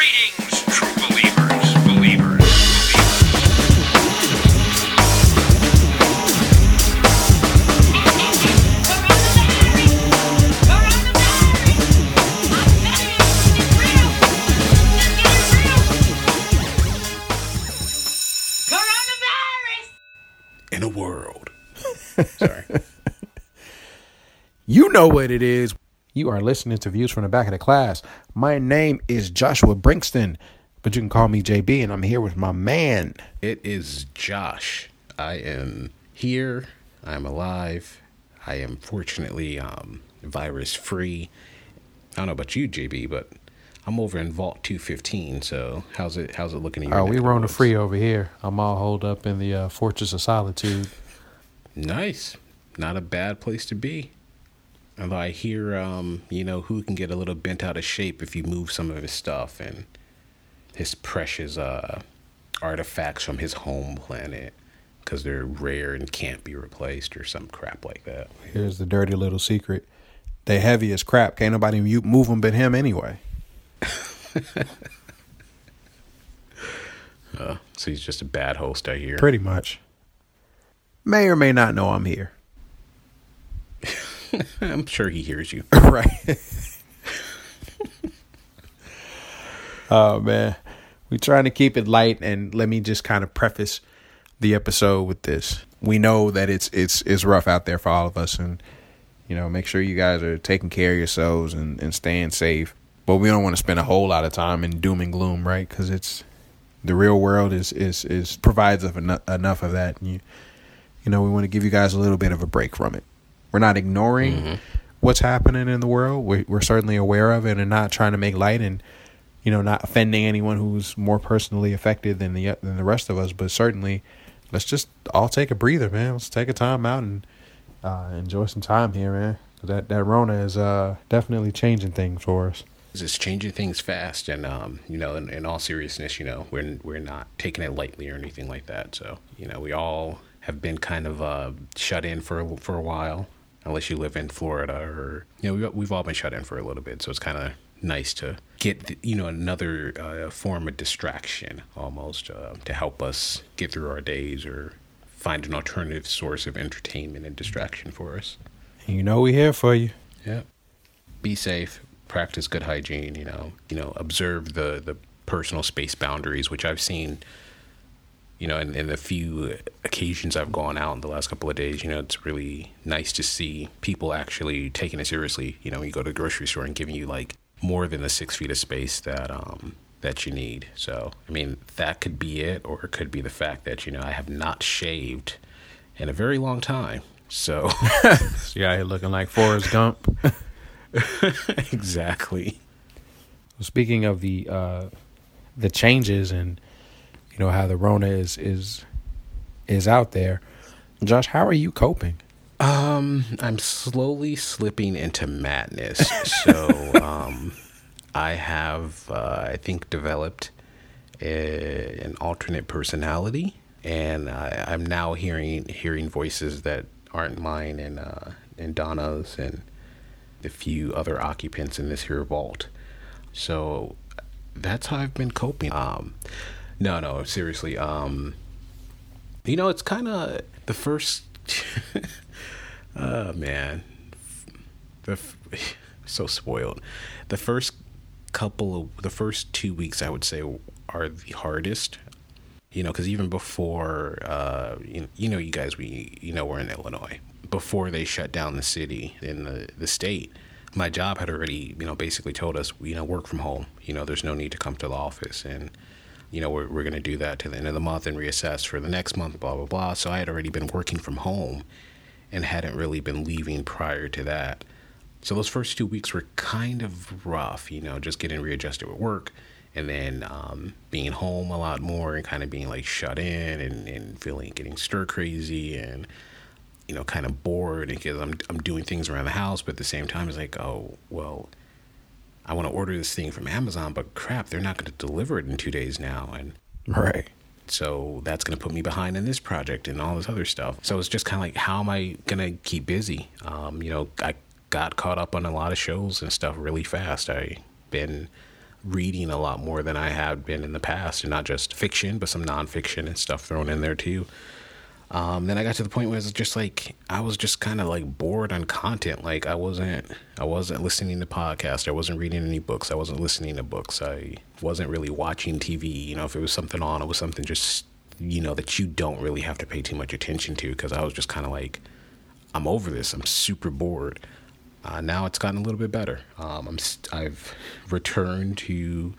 Greetings, true believers, believers, in a world. Sorry. You know what it is. You are listening to Views from the Back of the Class. My name is Joshua Brinkston, but you can call me JB, and I'm here with my man. It is Josh. I am here. I'm alive. I am fortunately um, virus free. I don't know about you, JB, but I'm over in Vault 215. So how's it? How's it looking? In your Oh, we of Rona free over here. I'm all holed up in the uh, Fortress of Solitude. Nice. Not a bad place to be. Although I hear, um, you know, who can get a little bent out of shape if you move some of his stuff and his precious uh, artifacts from his home planet because they're rare and can't be replaced or some crap like that. Here's the dirty little secret. They heavy as crap. Can't nobody move them but him anyway. Uh, so he's just a bad host, I hear. Pretty much. May or may not know I'm here. I'm sure he hears you. right. oh man, We're trying to keep it light, and let me just kind of preface the episode with this. We know that it's it's it's rough out there for all of us, and you know, make sure you guys are taking care of yourselves and and staying safe. But we don't want to spend a whole lot of time in doom and gloom, right? Because it's the real world is is is provides of enough, enough of that. And you you know, we want to give you guys a little bit of a break from it. We're not ignoring what's happening in the world. We're, we're certainly aware of it and not trying to make light and, you know, not offending anyone who's more personally affected than the than the rest of us. But certainly, let's just all take a breather, man. Let's take a time out and uh, enjoy some time here, man. That that Rona is uh, definitely changing things for us. It's changing things fast, and um, you know, in, in all seriousness, you know, we're we're not taking it lightly or anything like that. So, you know, we all have been kind of uh, shut in for a- for a while, unless you live in Florida or you know, we've, we've all been shut in for a little bit. So it's kind of nice to get the, you know another uh, form of distraction almost uh, to help us get through our days or find an alternative source of entertainment and distraction for us. You know we're here for you. Yeah. Be safe. Practice good hygiene. You know. You know. Observe the the personal space boundaries, which I've seen. You know, and, in the few occasions I've gone out in the last couple of days, you know, it's really nice to see people actually taking it seriously. You know, you go to the grocery store and giving you like more than the six feet of space that um that you need. So, I mean, that could be it, or it could be the fact that you know I have not shaved in a very long time. So. yeah, you out here looking like Forrest Gump. exactly. Speaking of the uh, the changes and you know how the Rona is is is out there, Josh, how are you coping? Um, I'm slowly slipping into madness. so, um, I have, uh, I think, developed a, an alternate personality, and I, I'm now hearing hearing voices that aren't mine, and uh, and Donna's, and the few other occupants in this here vault. So, that's how I've been coping. Um, no, no, seriously. Um, you know, it's kind of the first. oh man, the so spoiled. The first couple of the first two weeks, I would say, are the hardest. You know, because even before, uh, you, you know, you guys, we, you know, we're in Illinois. Before they shut down the city in the the state, my job had already, you know, basically told us, you know, work from home. You know, there's no need to come to the office, and you know, we're we're going to do that to the end of the month and reassess for the next month, blah blah blah. So I had already been working from home, and hadn't really been leaving prior to that. So those first two weeks were kind of rough, you know, just getting readjusted with work and then um, being home a lot more and kind of being like shut in and, and feeling getting stir crazy and you know kind of bored because I'm I'm doing things around the house, but at the same time it's like oh well, I want to order this thing from Amazon, but crap, they're not going to deliver it in two days now, and Right. so that's going to put me behind in this project and all this other stuff. So it's just kind of like, how am I going to keep busy? Um, you know, I got caught up on a lot of shows and stuff really fast. I've been reading a lot more than I had been in the past, and not just fiction, but some nonfiction and stuff thrown in there too. Um, then I got to the point where it's just like I was just kind of like bored on content. Like I wasn't, I wasn't listening to podcasts. I wasn't reading any books. I wasn't listening to books. I wasn't really watching TV. You know, if it was something on, it was something just you know that you don't really have to pay too much attention to. Because I was just kind of like, I'm over this. I'm super bored. Uh, now it's gotten a little bit better. Um, I'm st- I've returned to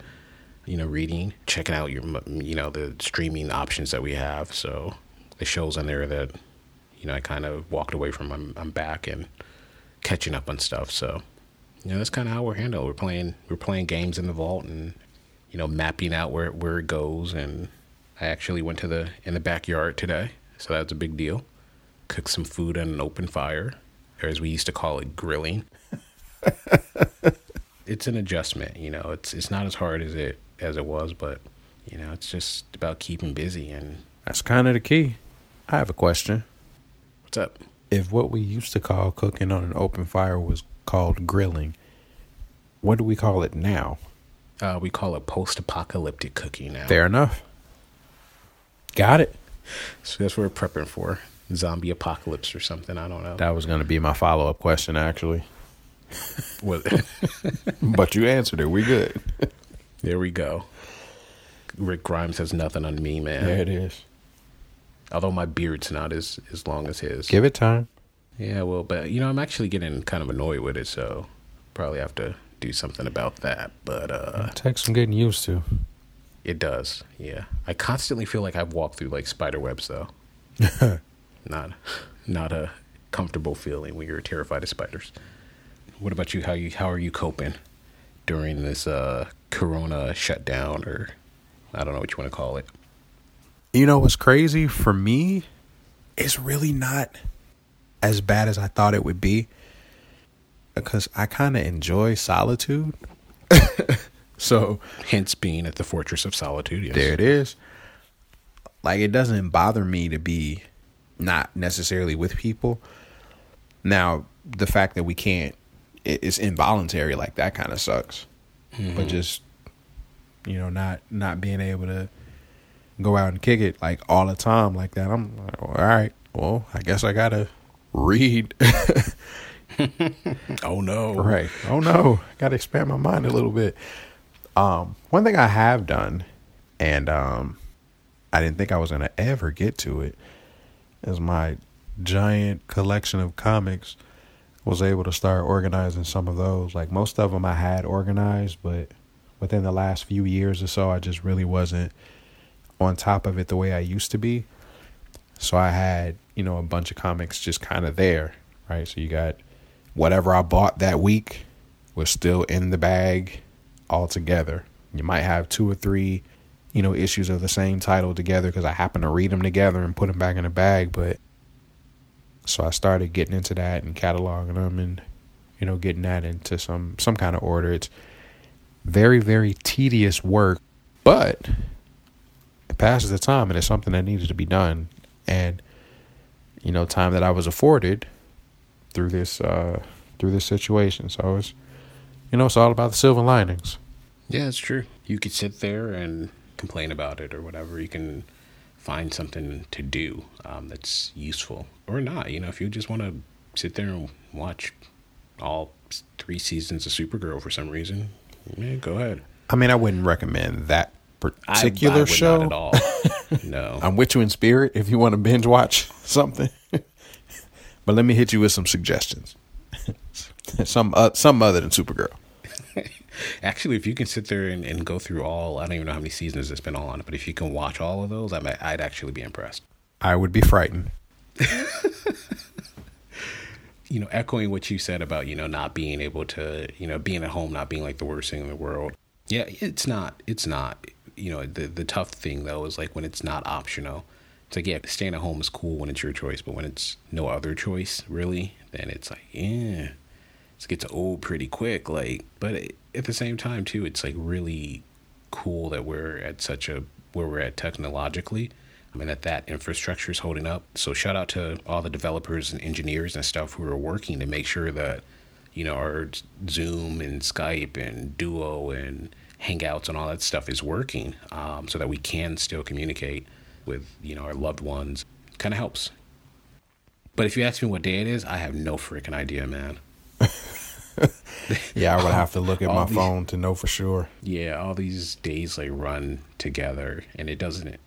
you know reading, checking out your you know the streaming options that we have. So the shows on there that you know I kind of walked away from. I'm I'm back and catching up on stuff. So you know that's kind of how we're handled. We're playing we're playing games in the vault and you know mapping out where where it goes. And I actually went to the in the backyard today, so that's a big deal. Cooked some food on an open fire, or as we used to call it, grilling. it's an adjustment, you know. It's it's not as hard as it as it was, but you know, it's just about keeping busy and That's kind of the key. I have a question. what's up? If what we used to call cooking on an open fire was called grilling, what do we call it now? Uh, we call it post-apocalyptic cooking now. Fair enough. Got it. So that's what we're prepping for. Zombie apocalypse or something. I don't know. That was going to be my follow up question, actually. What- But you answered it. We good. there we go. Rick Grimes has nothing on me, man. There it is. Although my beard's not as as long as his. Give it time. Yeah, well, but you know, I'm actually getting kind of annoyed with it, so probably have to do something about that. But uh It takes some getting used to. it does. Yeah. I constantly feel like I've walked through like spider webs though. not not a comfortable feeling when you're terrified of spiders. What about you? How you how are you coping during this uh corona shutdown or I don't know what you want to call it. You know what's crazy for me? It's really not as bad as I thought it would be because I kind of enjoy solitude. so Hence being at the Fortress of Solitude. Yes. there it is. Like it doesn't bother me to be not necessarily with people. Now, the fact that we can't it- it's involuntary like that kind of sucks. But mm-hmm. just you know, not not being able to go out and kick it like all the time like that. I'm like, well, all right. Well, I guess I got to read. Oh no. Right. Oh no, got to expand my mind a little bit. Um, one thing I have done, and um, I didn't think I was gonna ever get to it, is my giant collection of comics. Was able to start organizing some of those. Like most of them, I had organized, but within the last few years or so, I just really wasn't on top of it the way I used to be. So I had, you know, a bunch of comics just kind of there, right? So you got whatever I bought that week was still in the bag all together. You might have two or three, you know, issues of the same title together because I happen to read them together and put them back in the bag. But so I started getting into that and cataloging them and, you know, getting that into some some kind of order. It's very very tedious work, but it passes the time and it's something that needed to be done. And you know, time that I was afforded through this uh through this situation. So it's you know, it's all about the silver linings. Yeah, it's true. You could sit there and complain about it or whatever. You can find something to do um, that's useful or not. You know, if you just want to sit there and watch all three seasons of Supergirl for some reason, yeah, go ahead. I mean, I wouldn't recommend that I- particular I would show. Not at all. no. I'm with you in spirit if you want to binge watch something. but let me hit you with some suggestions. some uh, some other than Supergirl. Actually, if you can sit there and, and go through all, I don't even know how many seasons it's been on, but if you can watch all of those, I might, I'd actually be impressed. I would be frightened. you know, echoing what you said about, you know, not being able to, you know, being at home, not being like the worst thing in the world. Yeah, it's not, it's not, you know, the, the tough thing though is like when it's not optional. It's like, yeah, staying at home is cool when it's your choice, but when it's no other choice, really, then it's like, yeah, it gets old pretty quick. Like, but at the same time, too, it's like really cool that we're at such a, where we're at technologically. I mean, that that infrastructure is holding up. So shout out to all the developers and engineers and stuff who are working to make sure that, you know, our Zoom and Skype and Duo and hangouts and all that stuff is working, um, so that we can still communicate with you know our loved ones. Kind of helps. But if you ask me what day it is, I have no freaking idea, man. Yeah, I would have to look at All my these- phone to know for sure. Yeah, all these days like run together, and it doesn't.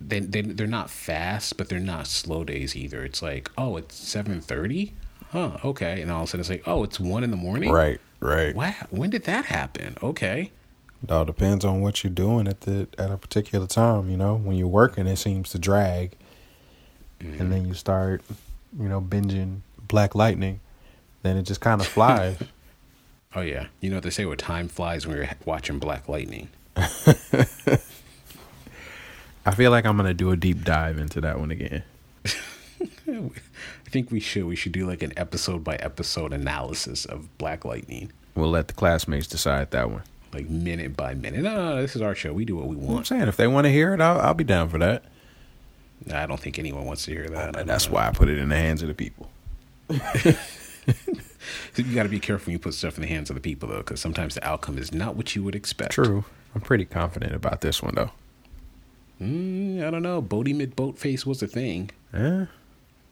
They they they're not fast, but they're not slow days either. It's like, oh, it's seven thirty, huh? Okay, and all of a sudden it's like, oh, it's one in the morning. Right, right. Wow, when did that happen? Okay. It all depends on what you're doing at the at a particular time. You know, when you're working, it seems to drag, and mm-hmm. then you start, you know, binging Black Lightning. Then it just kind of flies. Oh yeah, you know what they say where time flies when you're watching Black Lightning. I feel like I'm gonna do a deep dive into that one again. I think we should we should do like an episode by episode analysis of Black Lightning, We'll let the classmates decide that one. Like minute by minute. No, no, no this is our show. We do what we want. I'm saying if they want to hear it, I'll, I'll be down for that. I don't think anyone wants to hear that. And that's why I put it in the hands of the people. You got to be careful when you put stuff in the hands of the people, though, because sometimes the outcome is not what you would expect. True. I'm pretty confident about this one though. Mm, I don't know. Boaty McBoatface was a thing. Yeah.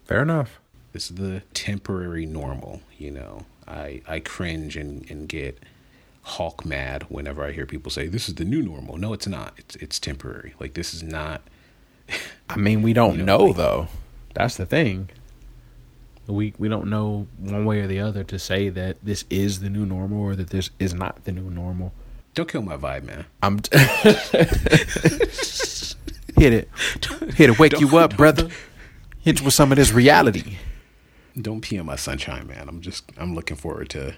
Fair enough. This is the temporary normal, you know. I I cringe and, and get hawk mad whenever I hear people say this is the new normal. No, it's not. It's it's temporary. Like this is not. I mean, we don't You know, know like- though. That's the thing. We we don't know one way or the other to say that this is the new normal or that this is not the new normal. Don't kill my vibe, man. I'm hit it, hit it, wake you Don't- up, brother. Hit you with some of this reality. Don't pee on my sunshine, man. I'm just I'm looking forward to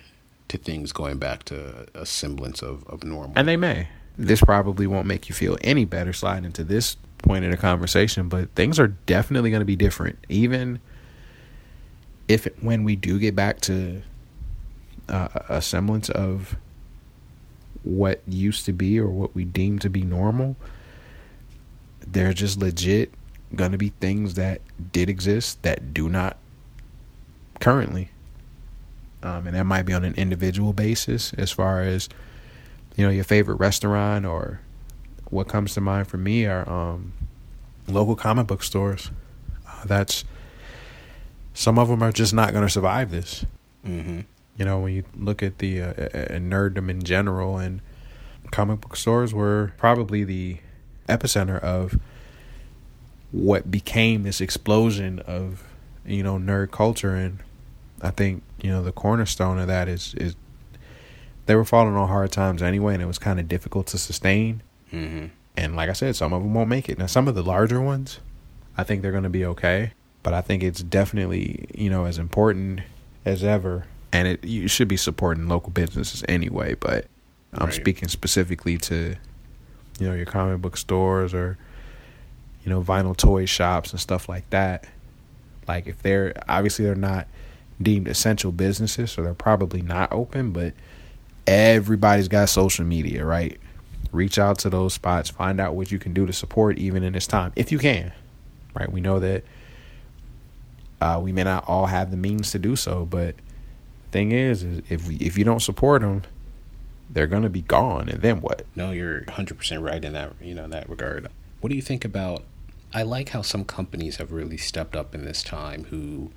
to things going back to a semblance of of normal. And they may. This probably won't make you feel any better sliding into this point in the conversation, but things are definitely going to be different. Even if when we do get back to uh, a semblance of what used to be or what we deem to be normal, they're just legit going to be things that did exist that do not currently. Um, and that might be on an individual basis as far as you know your favorite restaurant or what comes to mind for me are um, local comic book stores uh, that's some of them are just not going to survive this mm-hmm. you know when you look at the uh, nerddom in general and comic book stores were probably the epicenter of what became this explosion of you know nerd culture and i think you know the cornerstone of that is is they were falling on hard times anyway and it was kind of difficult to sustain Mm-hmm. and like i said some of them won't make it now some of the larger ones i think they're going to be okay but i think it's definitely you know as important as ever and it you should be supporting local businesses anyway but i'm Right. speaking specifically to you know your comic book stores or you know vinyl toy shops and stuff like that like if they're obviously they're not deemed essential businesses so they're probably not open but everybody's got social media right? Reach out to those spots find out what you can do to support even in this time if you can right? We know that uh, we may not all have the means to do so but thing is, is if we, if you don't support them they're gonna be gone and then what? No, you're 100% right in that, you know, in that regard. What do you think about I like how some companies have really stepped up in this time who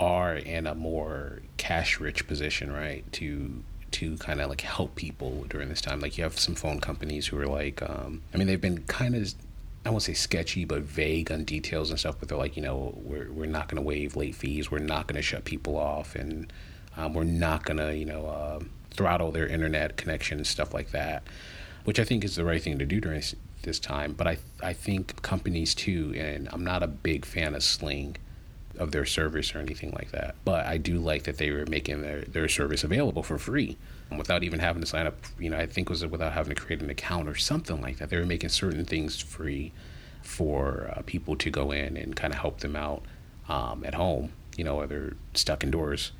are in a more cash rich position, right? To to kind of like help people during this time. Like you have some phone companies who are like um I mean they've been kind of I won't say sketchy, but vague on details and stuff. But they're like, you know, we're we're not going to waive late fees. We're not going to shut people off, and um, we're not going to, you know, uh, throttle their internet connection and stuff like that. Which I think is the right thing to do during this, this time. But I I think companies too, and I'm not a big fan of Sling of their service or anything like that. But I do like that they were making their, their service available for free without even having to sign up. You know, I think it was without having to create an account or something like that. They were making certain things free for uh, people to go in and kind of help them out um, at home. You know, whether stuck indoors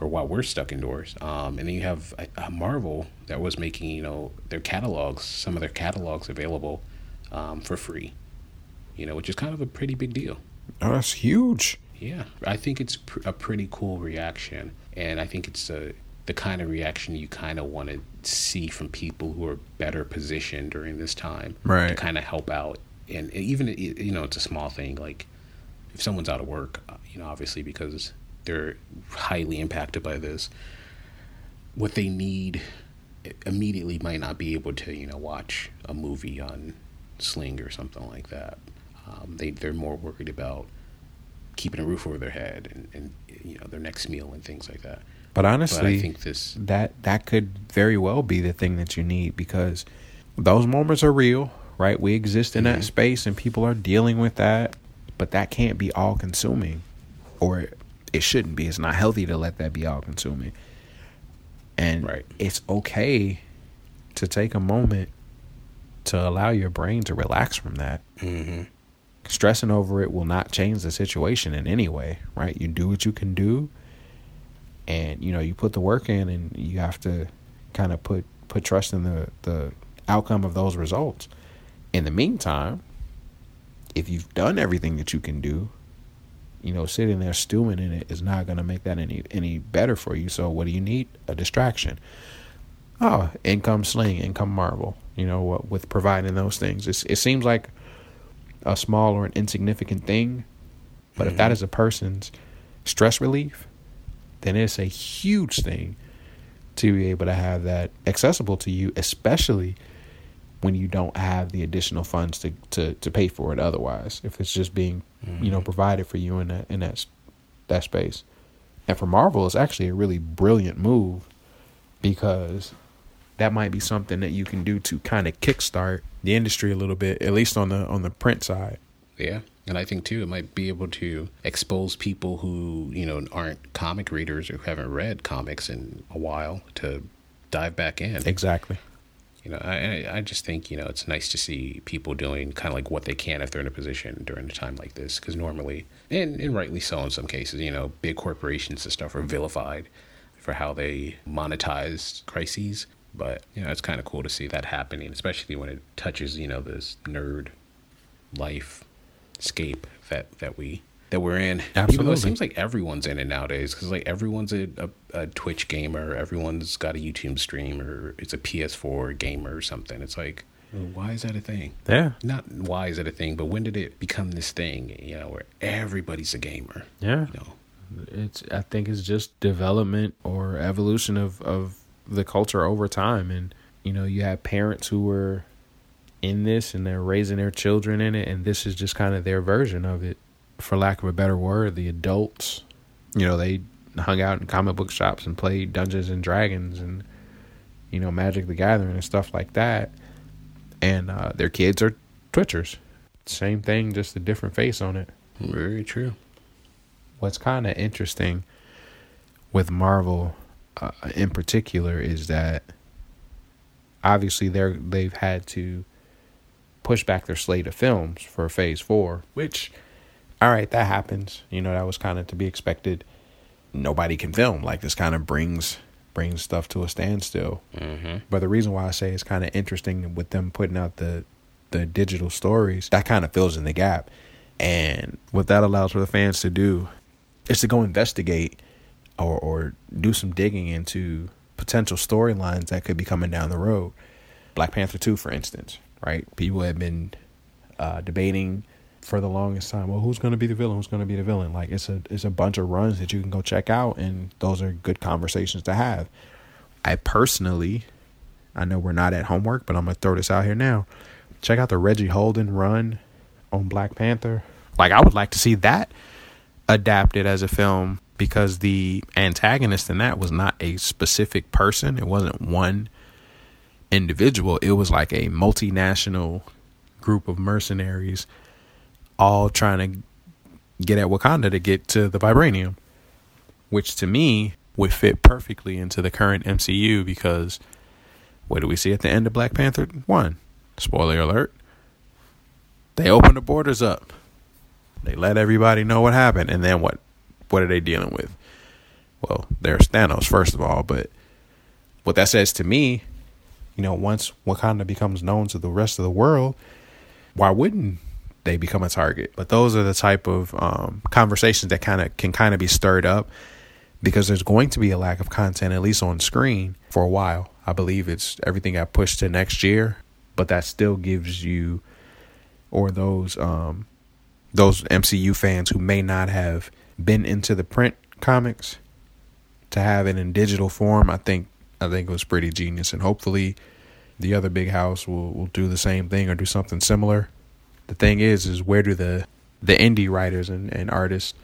or while we're stuck indoors. Um, and then you have uh, uh, Marvel that was making you know their catalogs, some of their catalogs available um, for free. You know, which is kind of a pretty big deal. oh, that's huge Yeah, I think it's pr- a pretty cool reaction, and I think it's a the kind of reaction you kind of want to see from people who are better positioned during this time to kind of help out and, and even you know it's a small thing like if someone's out of work uh, you know obviously because they're highly impacted by this what they need immediately might not be able to you know watch a movie on sling or something like that. Um, they they're more worried about keeping a roof over their head and, and you know their next meal and things like that But but honestly, i think this that that could very well be the thing that you need because those moments are real, right? We exist in that space and people are dealing with that, but that can't be all consuming or it shouldn't be. It's not healthy to let that be all consuming. And Right. it's okay to take a moment to allow your brain to relax from that. hmm Stressing over it will not change the situation in any way, right? You do what you can do and you know you put the work in and you have to kind of put put trust in the the outcome of those results. In the meantime if you've done everything that you can do you know sitting there stewing in it is not going to make that any any better for you. So what do you need? A distraction. Oh income sling income marvel you know what with providing those things. It's, it seems like a small or an insignificant thing but if that mm-hmm. is a person's stress relief then it's a huge thing to be able to have that accessible to you, especially when you don't have the additional funds to, to, to pay for it otherwise. If it's just being, you know, mm-hmm. provided for you in that in that that space. And for Marvel, it's actually a really brilliant move because that might be something that you can do to kind of kickstart the industry a little bit, at least on the on the print side. Yeah. And I think too, it might be able to expose people who, you know, aren't comic readers or haven't read comics in a while to dive back in. Exactly. You know, I, I- just think, you know, it's nice to see people doing kind of like what they can if they're in a position during a time like this. Because normally, and, and rightly so in some cases, you know, big corporations and stuff are vilified for how they monetize crises. But, you know, it's kind of cool to see that happening, especially when it touches, you know, this nerd life scape that, that we that we're in. Absolutely. Even though it seems like everyone's in it nowadays because like everyone's a, a, a Twitch gamer, everyone's got a YouTube stream or it's a PS4 gamer or something. It's like, well, why is that a thing? Yeah. Not why is it a thing, but when did it become this thing? You know, where everybody's a gamer. Yeah. You know, it's I think it's just development or evolution of of the culture over time. And you know you have parents who were in this and they're raising their children in it. And this is just kind of their version of it for lack of a better word. The adults you know they hung out in comic book shops and played Dungeons and Dragons and you know Magic the Gathering and stuff like that. And uh their kids are twitchers. Same thing just a different face on it. Very true. what's kind of interesting with Marvel uh, in particular is that obviously they're they've had to push back their slate of films for Phase Four, which all right, that happens. You know, that was kind of to be expected. Nobody can film like this. Kind of brings brings stuff to a standstill. Mm-hmm. But the reason why I say it's kind of interesting with them putting out the the digital stories, that kind of fills in the gap. And what that allows for the fans to do is to go investigate or or do some digging into potential storylines that could be coming down the road. Black Panther 2 for instance, right? People have been uh, debating for the longest time, well, who's going to be the villain? Who's going to be the villain? Like it's a it's a bunch of runs that you can go check out and those are good conversations to have. I personally I know we're not at homework, but I'm to throw this out here now. Check out the Reggie Hudlin run on Black Panther. Like I would like to see that adapted as a film because the antagonist in that was not a specific person. It wasn't one individual. It was like a multinational group of mercenaries all trying to get at Wakanda to get to the vibranium, which to me would fit perfectly into the current MCU because what do we see at the end of Black Panther 1? Spoiler alert. They open the borders up. They let everybody know what happened and then what what are they dealing with? Well, there's Thanos first of all, but what that says to me, you know, once Wakanda becomes known to the rest of the world, why wouldn't they become a target? But those are the type of um, conversations that kind of can kind of be stirred up because there's going to be a lack of content, at least on screen, for a while. I believe it's everything got pushed to next year, but that still gives you or those um those MCU fans who may not have been into the print comics to have it in digital form, I think I think it was pretty genius and hopefully the other big house will will do the same thing or do something similar. The thing is is where do the the indie writers and, and artists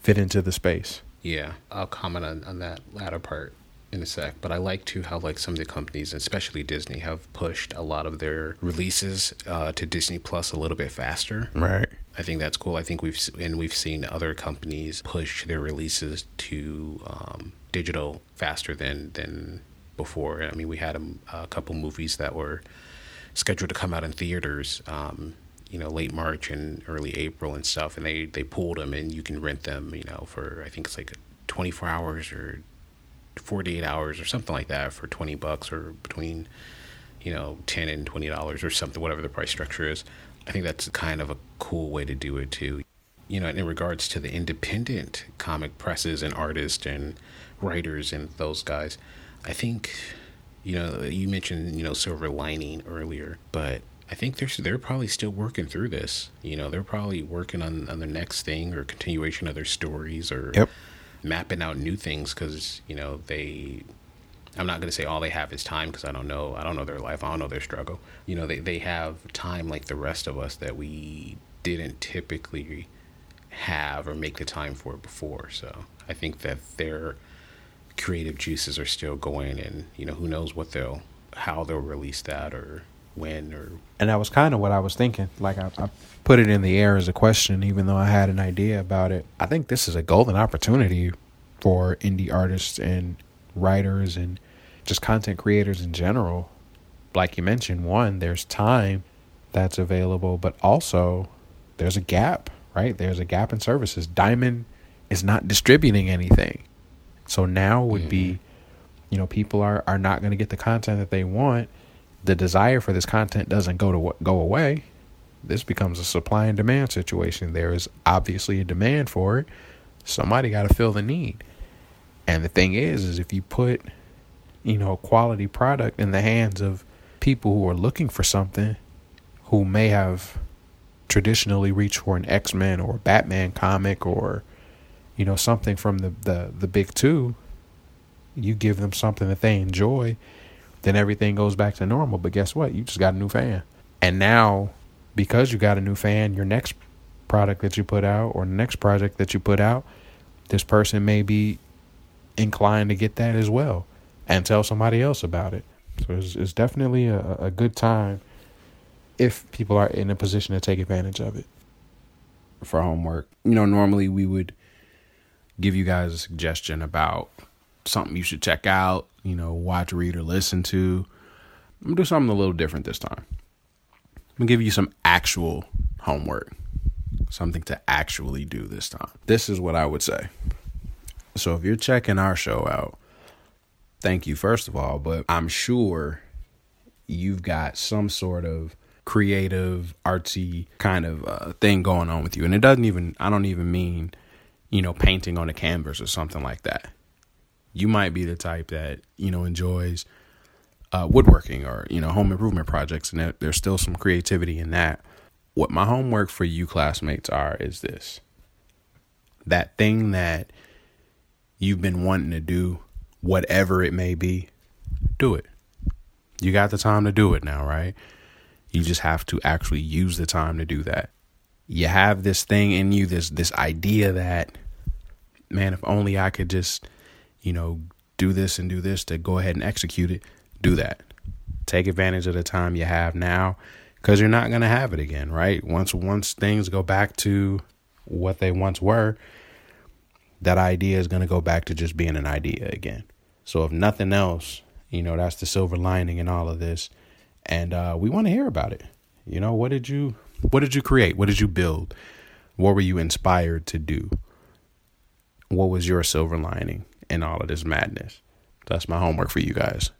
fit into the space? Yeah, I'll comment on, on that latter part in a sec. But I like too how like some of the companies, especially Disney, have pushed a lot of their releases uh, to Disney Plus a little bit faster. Right. I think that's cool. I think we've and we've seen other companies push their releases to um, digital faster than than before. I mean, we had a, a couple movies that were scheduled to come out in theaters, um, you know, late March and early April and stuff, and they they pulled them and you can rent them, you know, for I think it's like 24 hours or 48 hours or something like that for 20 bucks or between you know 10 and 20 dollars or something whatever the price structure is. I think that's kind of a cool way to do it too. You know in regards to the independent comic presses and artists and writers and those guys i think you know you mentioned you know silver lining earlier but i think they're they're probably still working through this. You know they're probably working on on the next thing or continuation of their stories or Yep. Mapping out new things because you know they i'm not going to say all they have is time because i don't know i don't know their life i don't know their struggle. You know they, they have time like the rest of us that we didn't typically have or make the time for before. So i think that their creative juices are still going and you know who knows what they'll how they'll release that or when or And that was kind of what I was thinking. Like I, I put it in the air as a question, even though I had an idea about it. I think this is a golden opportunity for indie artists and writers and just content creators in general. Like you mentioned, one, there's time that's available, but also there's a gap, right? There's a gap in services. Diamond is not distributing anything. So now would be, mm-hmm. you know, people are, are not going to get the content that they want the desire for this content doesn't go to go away. This becomes a supply and demand situation. There is obviously a demand for it. Somebody got to fill the need. And the thing is, is if you put, you know, a quality product in the hands of people who are looking for something, who may have traditionally reached for an X Men or Batman comic or, you know, something from the the the big two, you give them something that they enjoy then everything goes back to normal. But guess what? You just got a new fan. And now, because you got a new fan, your next product that you put out or next project that you put out, this person may be inclined to get that as well and tell somebody else about it. So it's, it's definitely a, a good time if people are in a position to take advantage of it. For homework, you know, normally we would give you guys a suggestion about something you should check out, you know, watch, read, or listen to. I'm gonna do something a little different this time. I'm gonna give you some actual homework, something to actually do this time. This is what I would say. So if you're checking our show out, thank you first of all, but I'm sure you've got some sort of creative, artsy kind of uh, thing going on with you, and it doesn't even. I don't even mean, you know, painting on a canvas or something like that you might be the type that you know enjoys uh, woodworking or you know home improvement projects, and there, there's still some creativity in that. What my homework for you classmates are is this: that thing that you've been wanting to do, whatever it may be, do it. You got the time to do it now, right? You just have to actually use the time to do that. You have this thing in you, this this idea that, man, if only I could just you know, do this and do this to go ahead and execute it, do that. Take advantage of the time you have now because you're not going to have it again, right? Once once things go back to what they once were, that idea is going to go back to just being an idea again. So if nothing else, you know, that's the silver lining in all of this. And uh, we want to hear about it. You know, what did you what did you create? What did you build? What were you inspired to do? What was your silver lining? In all of this madness. That's my homework for you guys.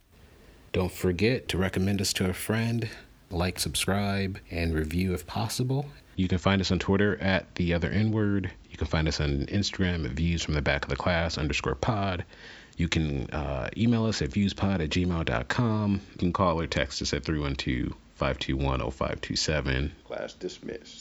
Don't forget to recommend us to a friend. like, subscribe, and review if possible. You can find us on Twitter at the other N word. You can find us on Instagram at views from the back of the class underscore pod. You can uh, email us at viewspod at gmail.com. You can call or text us at 312 521 0527. Class dismissed.